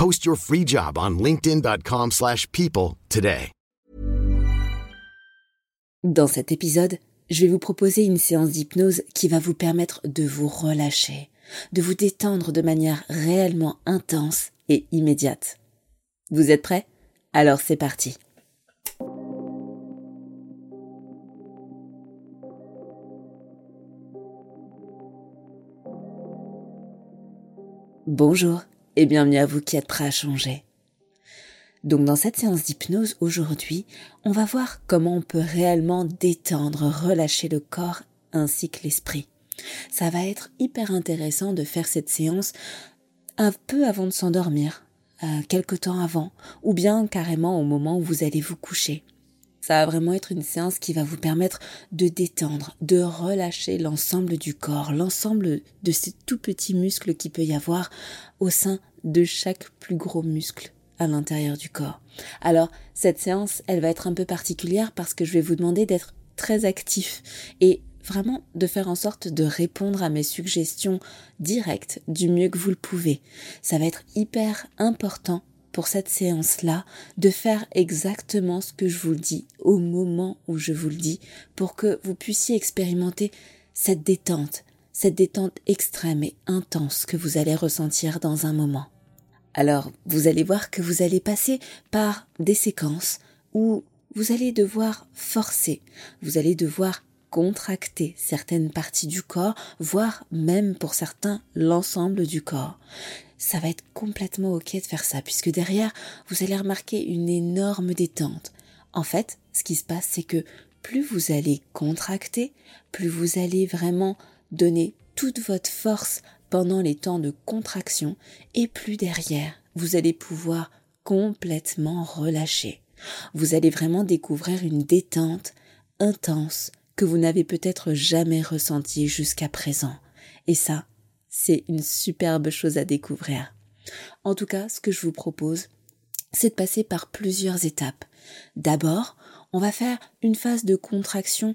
Post your free job on linkedin.com/people slash people today. Dans cet épisode, je vais vous proposer une séance d'hypnose qui va vous permettre de vous relâcher, de vous détendre de manière réellement intense et immédiate. Vous êtes prêts? Alors c'est parti. Bonjour et bienvenue à vous qui êtes prêts à changer. Donc dans cette séance d'hypnose aujourd'hui, on va voir comment on peut réellement détendre, relâcher le corps ainsi que l'esprit. Ça va être hyper intéressant de faire cette séance un peu avant de s'endormir, euh, quelque temps avant, ou bien carrément au moment où vous allez vous coucher. Ça va vraiment être une séance qui va vous permettre de détendre, de relâcher l'ensemble du corps, l'ensemble de ces tout petits muscles qui peut y avoir au sein de chaque plus gros muscle à l'intérieur du corps. Alors, cette séance, elle va être un peu particulière parce que je vais vous demander d'être très actif et vraiment de faire en sorte de répondre à mes suggestions directes du mieux que vous le pouvez. Ça va être hyper important pour cette séance-là de faire exactement ce que je vous le dis au moment où je vous le dis pour que vous puissiez expérimenter cette détente, cette détente extrême et intense que vous allez ressentir dans un moment. Alors, vous allez voir que vous allez passer par des séquences où vous allez devoir forcer, vous allez devoir contracter certaines parties du corps, voire même pour certains l'ensemble du corps ça va être complètement ok de faire ça, puisque derrière, vous allez remarquer une énorme détente. En fait, ce qui se passe, c'est que plus vous allez contracter, plus vous allez vraiment donner toute votre force pendant les temps de contraction, et plus derrière, vous allez pouvoir complètement relâcher. Vous allez vraiment découvrir une détente intense que vous n'avez peut-être jamais ressentie jusqu'à présent. Et ça, c'est une superbe chose à découvrir. En tout cas, ce que je vous propose, c'est de passer par plusieurs étapes. D'abord, on va faire une phase de contraction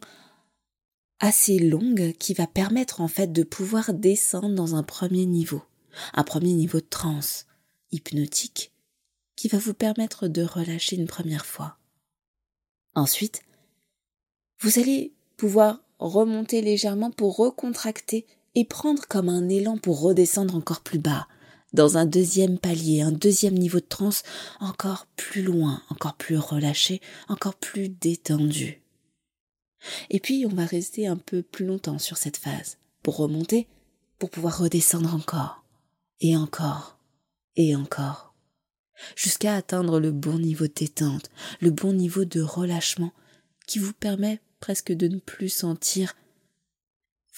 assez longue qui va permettre en fait de pouvoir descendre dans un premier niveau, un premier niveau de transe hypnotique qui va vous permettre de relâcher une première fois. Ensuite, vous allez pouvoir remonter légèrement pour recontracter et prendre comme un élan pour redescendre encore plus bas, dans un deuxième palier, un deuxième niveau de transe encore plus loin, encore plus relâché, encore plus détendu. Et puis on va rester un peu plus longtemps sur cette phase, pour remonter, pour pouvoir redescendre encore, et encore, et encore, jusqu'à atteindre le bon niveau de détente, le bon niveau de relâchement qui vous permet presque de ne plus sentir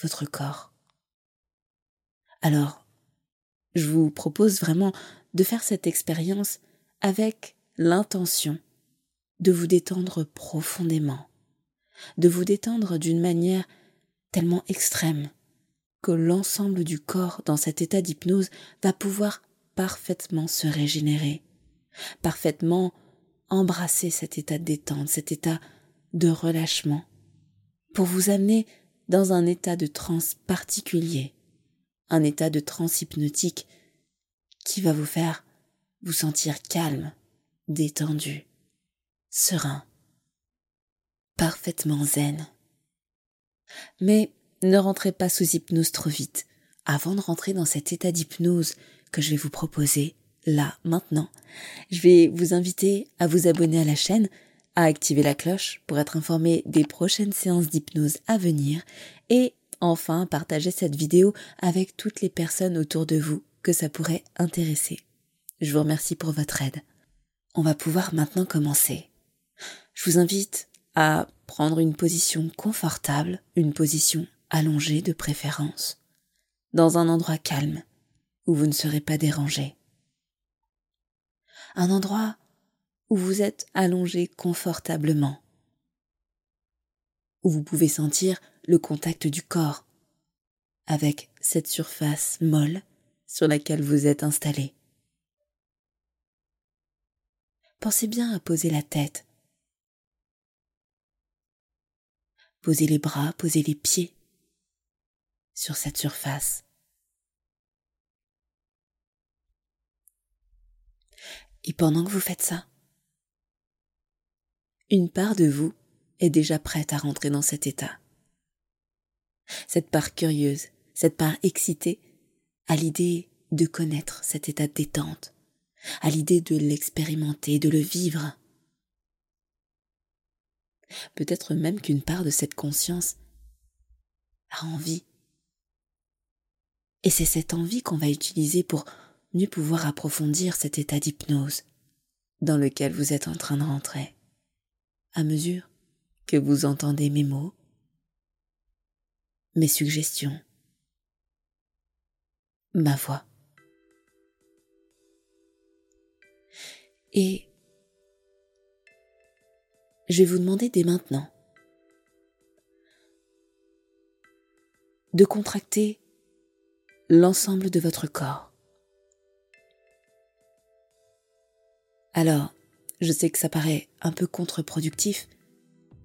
votre corps. Alors, je vous propose vraiment de faire cette expérience avec l'intention de vous détendre profondément, de vous détendre d'une manière tellement extrême que l'ensemble du corps dans cet état d'hypnose va pouvoir parfaitement se régénérer, parfaitement embrasser cet état de détente, cet état de relâchement, pour vous amener dans un état de transe particulier, un état de transe hypnotique qui va vous faire vous sentir calme, détendu, serein, parfaitement zen. Mais ne rentrez pas sous hypnose trop vite. Avant de rentrer dans cet état d'hypnose que je vais vous proposer, là, maintenant, je vais vous inviter à vous abonner à la chaîne, à activer la cloche pour être informé des prochaines séances d'hypnose à venir et enfin partager cette vidéo avec toutes les personnes autour de vous que ça pourrait intéresser. Je vous remercie pour votre aide. On va pouvoir maintenant commencer. Je vous invite à prendre une position confortable, une position allongée de préférence, dans un endroit calme où vous ne serez pas dérangé. Un endroit où vous êtes allongé confortablement, où vous pouvez sentir le contact du corps avec cette surface molle sur laquelle vous êtes installé. Pensez bien à poser la tête. Posez les bras, posez les pieds sur cette surface. Et pendant que vous faites ça, une part de vous est déjà prête à rentrer dans cet état. Cette part curieuse, cette part excitée, à l'idée de connaître cet état de détente, à l'idée de l'expérimenter, de le vivre. Peut-être même qu'une part de cette conscience a envie. Et c'est cette envie qu'on va utiliser pour mieux pouvoir approfondir cet état d'hypnose dans lequel vous êtes en train de rentrer, à mesure que vous entendez mes mots, mes suggestions, ma voix. Et je vais vous demander dès maintenant de contracter l'ensemble de votre corps. Alors, je sais que ça paraît un peu contre-productif,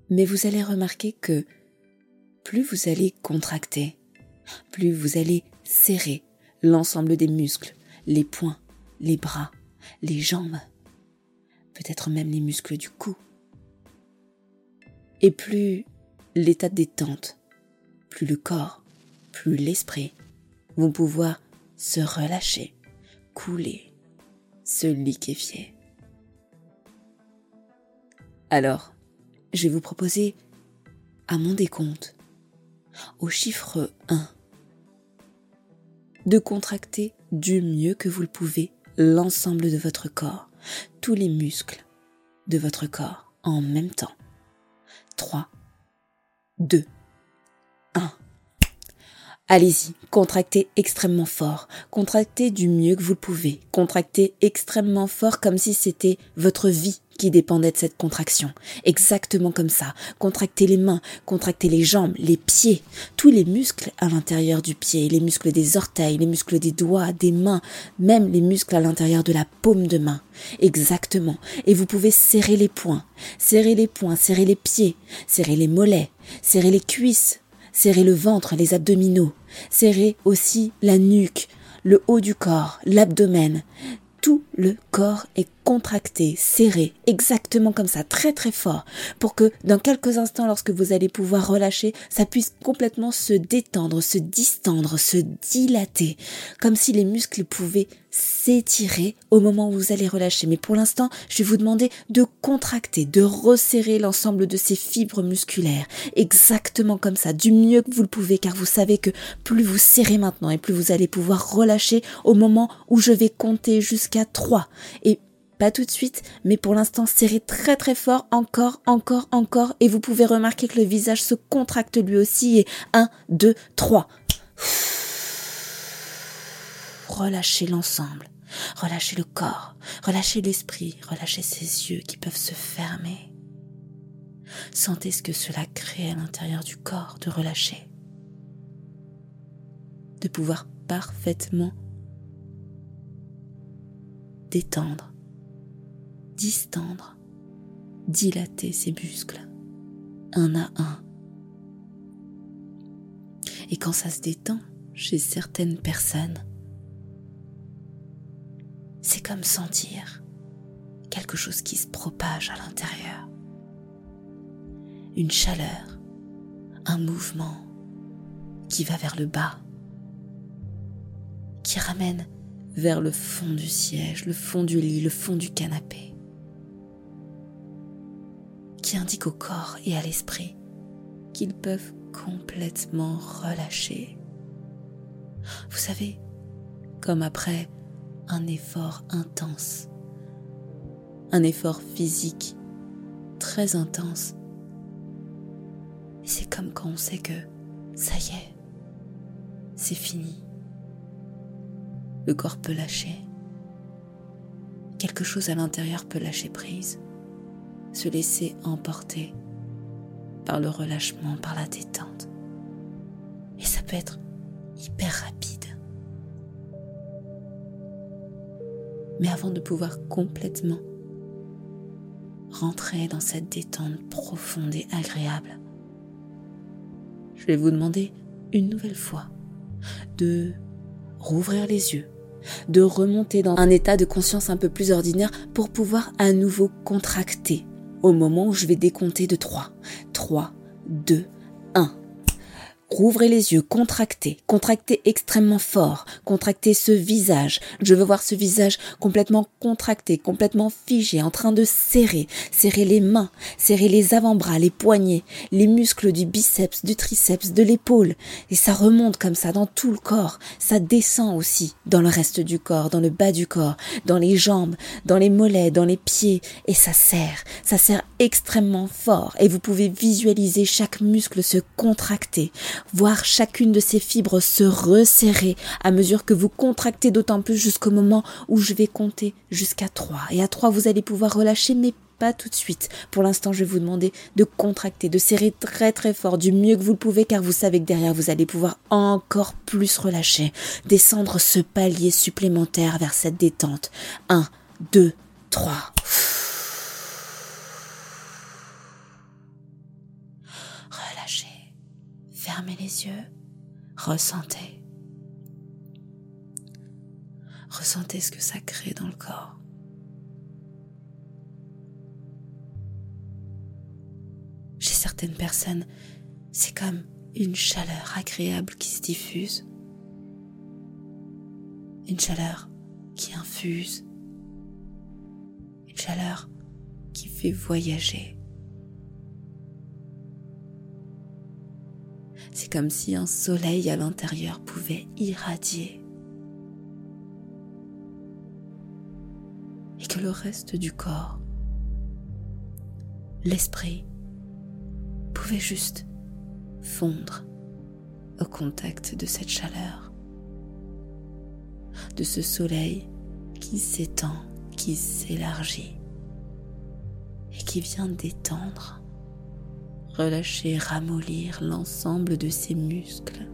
mais vous allez remarquer que plus vous allez contracter, plus vous allez serrer l'ensemble des muscles, les poings, les bras, les jambes, peut-être même les muscles du cou. Et plus l'état de détente, plus le corps, plus l'esprit vont pouvoir se relâcher, couler, se liquéfier. Alors, je vais vous proposer, à mon décompte, au chiffre 1, de contracter du mieux que vous le pouvez l'ensemble de votre corps, tous les muscles de votre corps en même temps. 3, 2, 1. Allez-y, contractez extrêmement fort, contractez du mieux que vous le pouvez, contractez extrêmement fort comme si c'était votre vie qui dépendait de cette contraction. Exactement comme ça. Contractez les mains, contractez les jambes, les pieds, tous les muscles à l'intérieur du pied, les muscles des orteils, les muscles des doigts, des mains, même les muscles à l'intérieur de la paume de main. Exactement. Et vous pouvez serrer les poings, serrer les poings, serrer les pieds, serrer les mollets, serrer les cuisses, serrer le ventre, les abdominaux, serrer aussi la nuque, le haut du corps, l'abdomen, tout le corps est contracté, serré, exactement comme ça, très très fort, pour que dans quelques instants, lorsque vous allez pouvoir relâcher, ça puisse complètement se détendre, se distendre, se dilater, comme si les muscles pouvaient s'étirer au moment où vous allez relâcher. Mais pour l'instant, je vais vous demander de contracter, de resserrer l'ensemble de ces fibres musculaires, exactement comme ça, du mieux que vous le pouvez, car vous savez que plus vous serrez maintenant et plus vous allez pouvoir relâcher au moment où je vais compter jusqu'à 3. Et tout de suite, mais pour l'instant serrez très très fort, encore, encore, encore, et vous pouvez remarquer que le visage se contracte lui aussi, et 1, 2, 3. Relâchez l'ensemble. Relâchez le corps, relâchez l'esprit, relâchez ses yeux qui peuvent se fermer. Sentez ce que cela crée à l'intérieur du corps de relâcher. De pouvoir parfaitement détendre, distendre, dilater ses muscles, un à un. Et quand ça se détend chez certaines personnes, c'est comme sentir quelque chose qui se propage à l'intérieur. Une chaleur, un mouvement qui va vers le bas, qui ramène vers le fond du siège, le fond du lit, le fond du canapé, indique au corps et à l'esprit qu'ils peuvent complètement relâcher. Vous savez, comme après un effort intense, un effort physique très intense. C'est comme quand on sait que ça y est, c'est fini. Le corps peut lâcher. Quelque chose à l'intérieur peut lâcher prise, se laisser emporter par le relâchement, par la détente. Et ça peut être hyper rapide. Mais avant de pouvoir complètement rentrer dans cette détente profonde et agréable, je vais vous demander une nouvelle fois de rouvrir les yeux, de remonter dans un état de conscience un peu plus ordinaire pour pouvoir à nouveau contracter au moment où je vais décompter de 3. 3, 2, 1. Rouvrez les yeux, contractez, contractez extrêmement fort, contractez ce visage. Je veux voir ce visage complètement contracté, complètement figé, en train de serrer, serrer les mains, serrer les avant-bras, les poignets, les muscles du biceps, du triceps, de l'épaule. Et ça remonte comme ça dans tout le corps. Ça descend aussi dans le reste du corps, dans le bas du corps, dans les jambes, dans les mollets, dans les pieds. Et ça serre, ça serre extrêmement fort. Et vous pouvez visualiser chaque muscle se contracter voir chacune de ces fibres se resserrer à mesure que vous contractez d'autant plus jusqu'au moment où je vais compter jusqu'à 3. Et à 3, vous allez pouvoir relâcher, mais pas tout de suite. Pour l'instant, je vais vous demander de contracter, de serrer très très fort, du mieux que vous le pouvez, car vous savez que derrière, vous allez pouvoir encore plus relâcher, descendre ce palier supplémentaire vers cette détente. 1, 2, 3. Fermez les yeux, ressentez. Ressentez ce que ça crée dans le corps. Chez certaines personnes, c'est comme une chaleur agréable qui se diffuse. Une chaleur qui infuse. Une chaleur qui fait voyager. C'est comme si un soleil à l'intérieur pouvait irradier. Et que le reste du corps, l'esprit, pouvait juste fondre au contact de cette chaleur, de ce soleil qui s'étend, qui s'élargit et qui vient d'étendre relâcher, ramollir l'ensemble de ses muscles,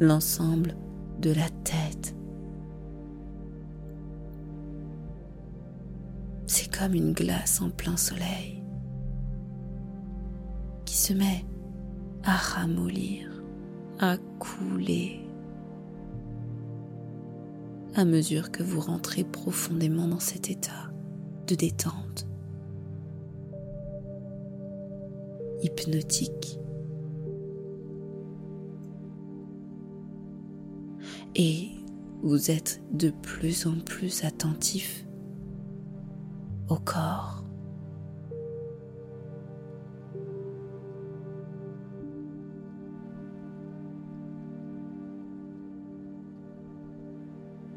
l'ensemble de la tête. C'est comme une glace en plein soleil qui se met à ramollir, à couler à mesure que vous rentrez profondément dans cet état de détente. Hypnotique. Et vous êtes de plus en plus attentif au corps.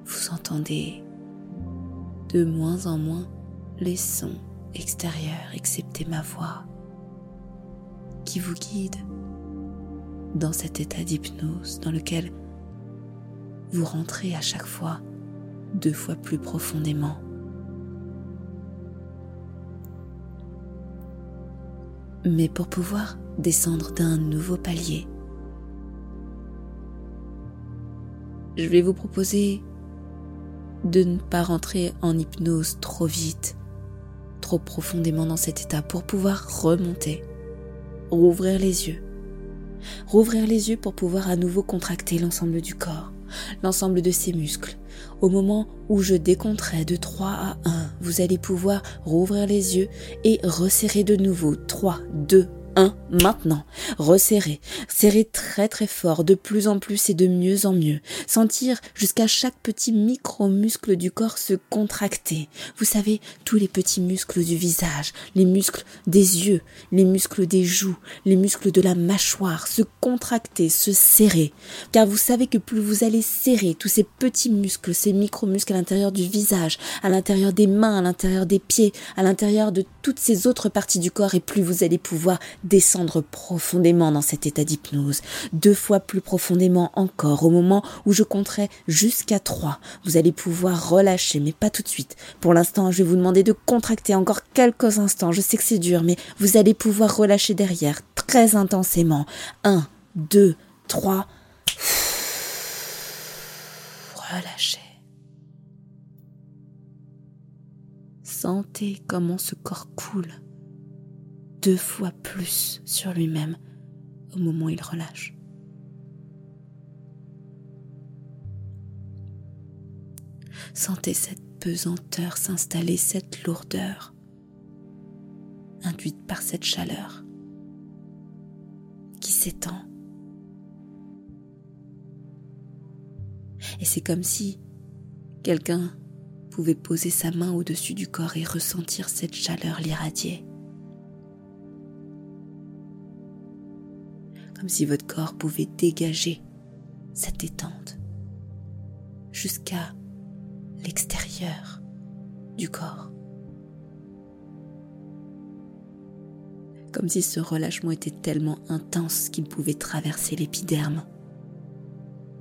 Vous entendez de moins en moins les sons extérieurs excepté ma voix qui vous guide dans cet état d'hypnose dans lequel vous rentrez à chaque fois deux fois plus profondément. Mais pour pouvoir descendre d'un nouveau palier, je vais vous proposer de ne pas rentrer en hypnose trop vite, trop profondément dans cet état pour pouvoir remonter rouvrir les yeux. Rouvrir les yeux pour pouvoir à nouveau contracter l'ensemble du corps, l'ensemble de ses muscles. Au moment où je décompterai de 3 à 1, vous allez pouvoir rouvrir les yeux et resserrer de nouveau 3, 2, maintenant. Resserrez, serrez très très fort, de plus en plus et de mieux en mieux. Sentir jusqu'à chaque petit micro-muscle du corps se contracter. Vous savez, tous les petits muscles du visage, les muscles des yeux, les muscles des joues, les muscles de la mâchoire se contracter, se serrer. Car vous savez que plus vous allez serrer tous ces petits muscles, ces micro-muscles à l'intérieur du visage, à l'intérieur des mains, à l'intérieur des pieds, à l'intérieur de toutes ces autres parties du corps, et plus vous allez pouvoir descendre profondément dans cet état d'hypnose, deux fois plus profondément encore au moment où je compterai jusqu'à trois. Vous allez pouvoir relâcher, mais pas tout de suite. Pour l'instant, je vais vous demander de contracter encore quelques instants. Je sais que c'est dur, mais vous allez pouvoir relâcher derrière très intensément. Un, deux, trois. Relâchez. Sentez comment ce corps coule deux fois plus sur lui-même au moment où il relâche. Sentez cette pesanteur s'installer, cette lourdeur induite par cette chaleur qui s'étend. Et c'est comme si quelqu'un pouvait poser sa main au-dessus du corps et ressentir cette chaleur l'irradier. Comme si votre corps pouvait dégager cette détente jusqu'à l'extérieur du corps. Comme si ce relâchement était tellement intense qu'il pouvait traverser l'épiderme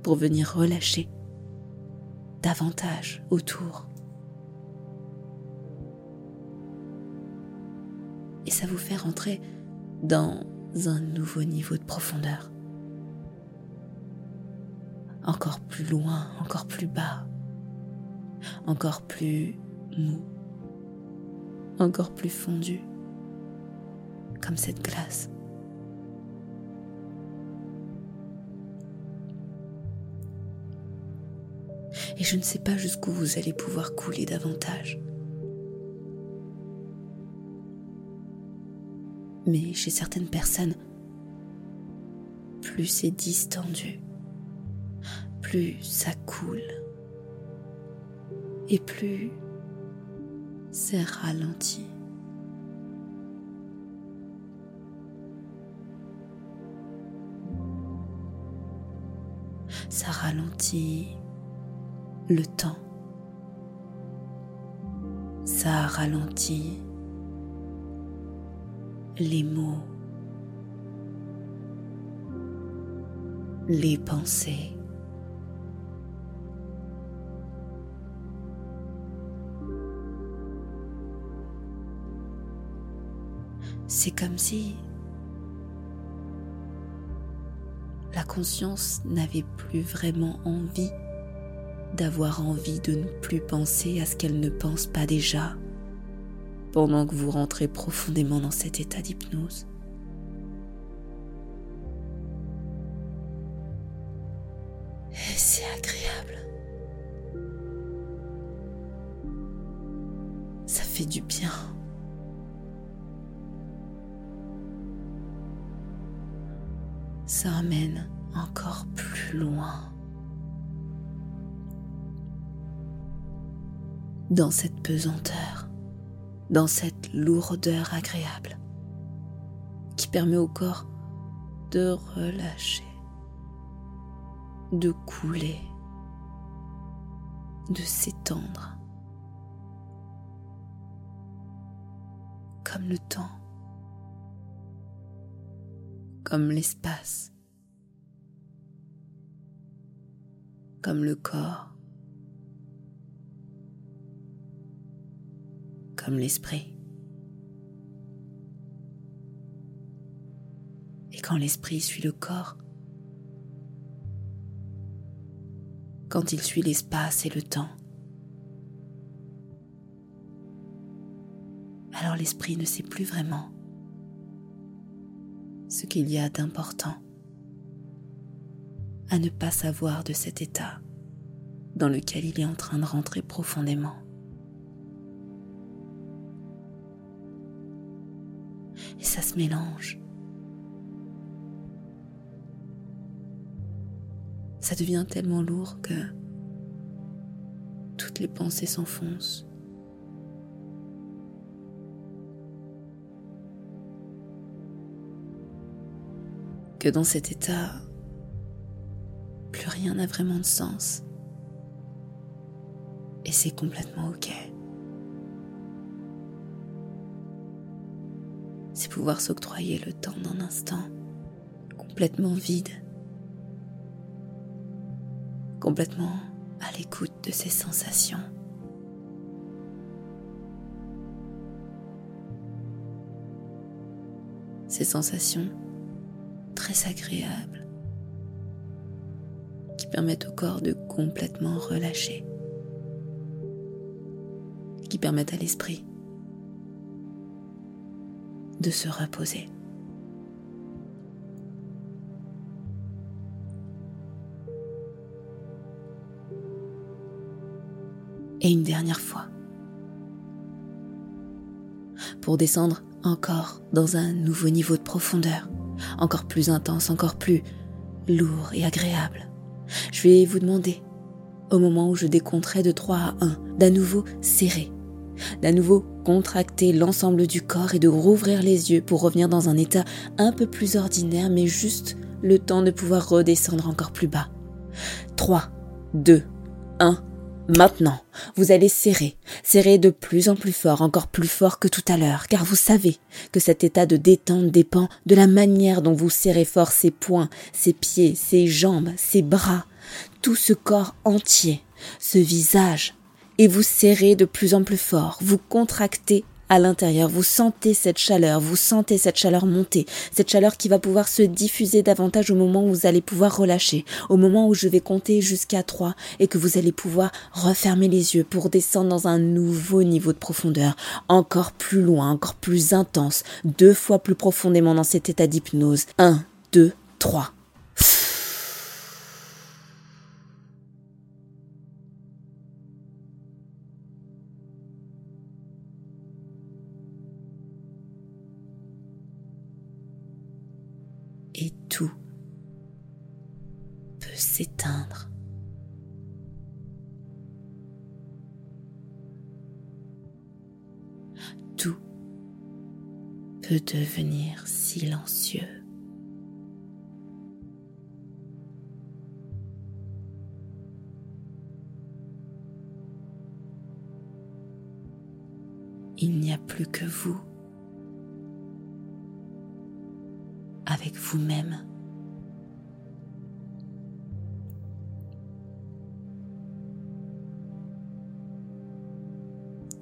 pour venir relâcher davantage autour. Et ça vous fait rentrer dans un nouveau niveau de profondeur. Encore plus loin, encore plus bas, encore plus mou, encore plus fondu, comme cette glace. Et je ne sais pas jusqu'où vous allez pouvoir couler davantage. Mais chez certaines personnes, plus c'est distendu, plus ça coule, et plus c'est ralenti. Ça ralentit le temps. Ça ralentit les mots, les pensées. C'est comme si la conscience n'avait plus vraiment envie d'avoir envie de ne plus penser à ce qu'elle ne pense pas déjà pendant que vous rentrez profondément dans cet état d'hypnose. C'est agréable. Ça fait du bien. Ça amène encore plus loin. Dans cette pesanteur dans cette lourdeur agréable qui permet au corps de relâcher, de couler, de s'étendre, comme le temps, comme l'espace, comme le corps. L'esprit. Et quand l'esprit suit le corps, quand il suit l'espace et le temps, alors l'esprit ne sait plus vraiment ce qu'il y a d'important à ne pas savoir de cet état dans lequel il est en train de rentrer profondément. Se mélange. Ça devient tellement lourd que toutes les pensées s'enfoncent. Que dans cet état, plus rien n'a vraiment de sens. Et c'est complètement ok. Pouvoir s'octroyer le temps d'un instant complètement vide, complètement à l'écoute de ses sensations. Ces sensations très agréables qui permettent au corps de complètement relâcher, qui permettent à l'esprit de se reposer. Et une dernière fois, pour descendre encore dans un nouveau niveau de profondeur, encore plus intense, encore plus lourd et agréable. Je vais vous demander, au moment où je décompterai de 3 à 1, d'à nouveau serrer, d'à nouveau contracter l'ensemble du corps et de rouvrir les yeux pour revenir dans un état un peu plus ordinaire, mais juste le temps de pouvoir redescendre encore plus bas. 3, 2, 1. Maintenant, vous allez serrer, serrer de plus en plus fort, encore plus fort que tout à l'heure, car vous savez que cet état de détente dépend de la manière dont vous serrez fort ses poings, ses pieds, ses jambes, ses bras, tout ce corps entier, ce visage, et vous serrez de plus en plus fort, vous contractez à l'intérieur, vous sentez cette chaleur, vous sentez cette chaleur monter, cette chaleur qui va pouvoir se diffuser davantage au moment où vous allez pouvoir relâcher, au moment où je vais compter jusqu'à 3 et que vous allez pouvoir refermer les yeux pour descendre dans un nouveau niveau de profondeur, encore plus loin, encore plus intense, deux fois plus profondément dans cet état d'hypnose. 1, 2, 3. Devenir silencieux. Il n'y a plus que vous. avec vous-même.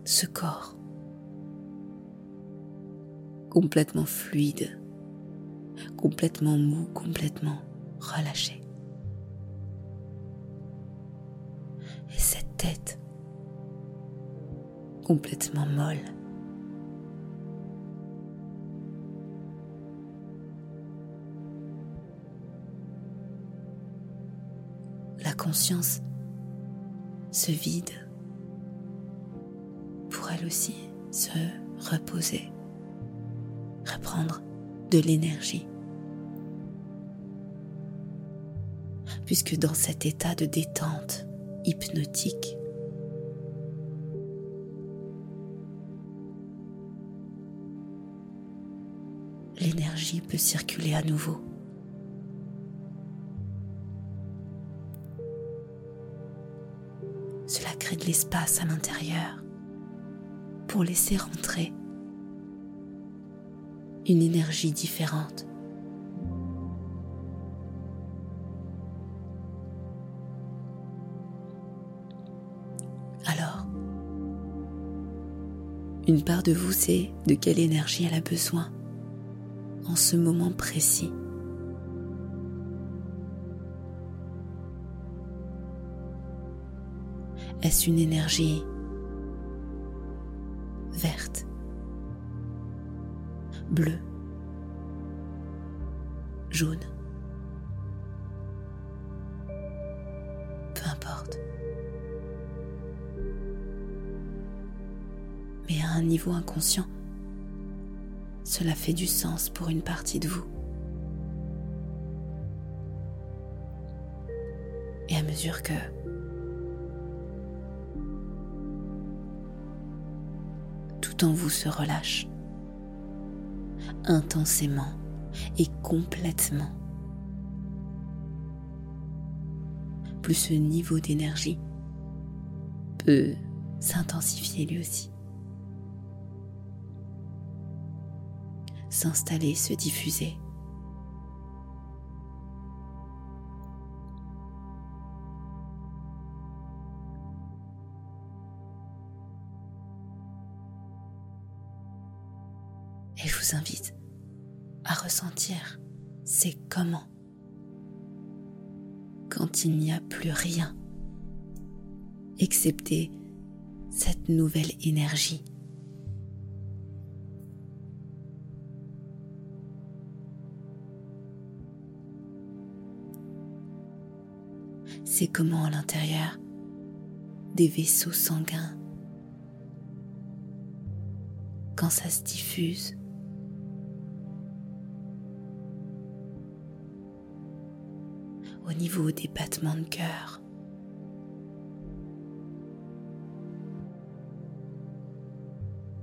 Ce corps complètement fluide, complètement mou, complètement relâché. Et cette tête complètement molle. conscience se vide pour elle aussi se reposer, reprendre de l'énergie. Puisque dans cet état de détente hypnotique, l'énergie peut circuler à nouveau. de l'espace à l'intérieur pour laisser rentrer une énergie différente. Alors, une part de vous sait de quelle énergie elle a besoin en ce moment précis. Est-ce une énergie bleu, jaune. Peu importe. Mais à un niveau inconscient, cela fait du sens pour une partie de vous. Et à mesure que tout en vous se relâche, intensément et complètement, plus ce niveau d'énergie peut s'intensifier lui aussi. S'installer, se diffuser. Comment quand il n'y a plus rien excepté cette nouvelle énergie. C'est comment à l'intérieur des vaisseaux sanguins, quand ça se diffuse, au niveau des battements de cœur,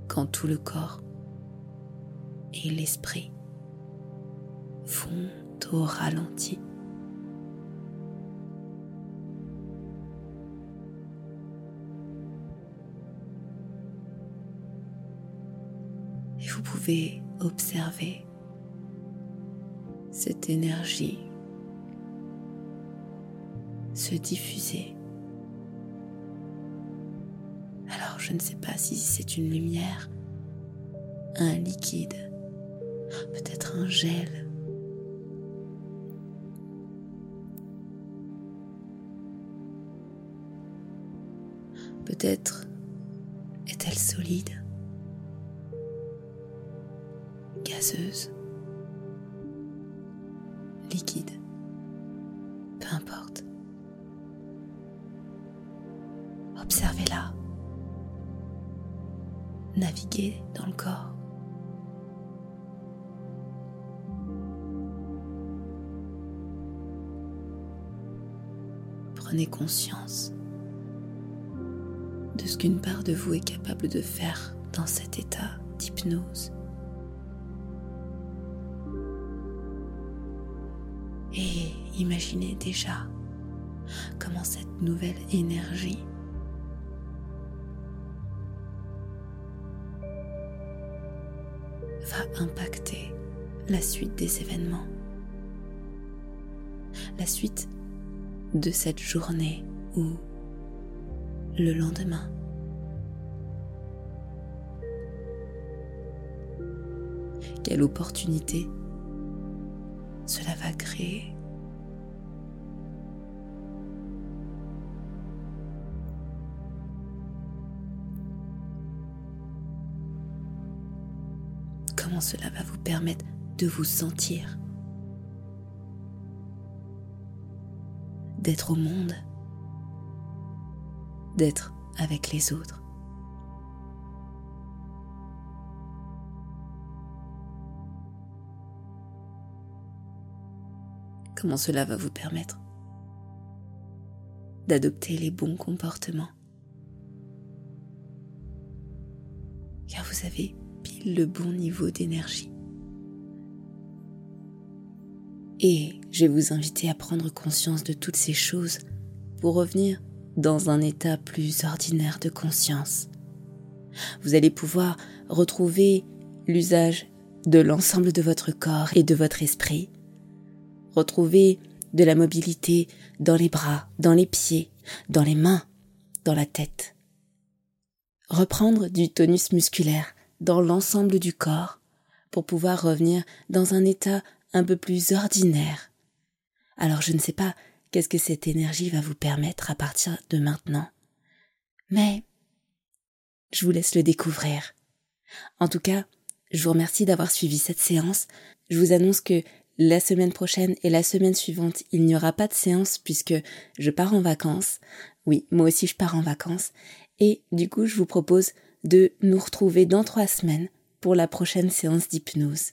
quand tout le corps et l'esprit vont au ralenti. Vous pouvez observer cette énergie se diffuser je ne sais pas si c'est une lumière, un liquide, peut-être un gel. Peut-être est-elle solide, gazeuse, liquide, dans le corps. Prenez conscience de ce qu'une part de vous est capable de faire dans cet état d'hypnose. Et imaginez déjà comment cette nouvelle énergie impacter la suite des événements, la suite de cette journée ou le lendemain. Quelle opportunité cela va créer cela va vous permettre de vous sentir, d'être au monde, d'être avec les autres. Comment cela va vous permettre d'adopter les bons comportements? Car vous avez le bon niveau d'énergie. Et je vais vous inviter à prendre conscience de toutes ces choses pour revenir dans un état plus ordinaire de conscience. Vous allez pouvoir retrouver l'usage de l'ensemble de votre corps et de votre esprit, retrouver de la mobilité dans les bras, dans les pieds, dans les mains, dans la tête, reprendre du tonus musculaire dans l'ensemble du corps pour pouvoir revenir dans un état un peu plus ordinaire. Alors je ne sais pas qu'est-ce que cette énergie va vous permettre à partir de maintenant. Mais je vous laisse le découvrir. En tout cas, je vous remercie d'avoir suivi cette séance. Je vous annonce que la semaine prochaine et la semaine suivante, il n'y aura pas de séance puisque je pars en vacances. Oui, moi aussi je pars en vacances. Et du coup, je vous propose de nous retrouver dans trois semaines pour la prochaine séance d'hypnose.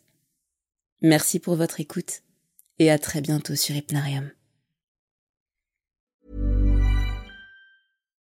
Merci pour votre écoute et à très bientôt sur Hypnarium.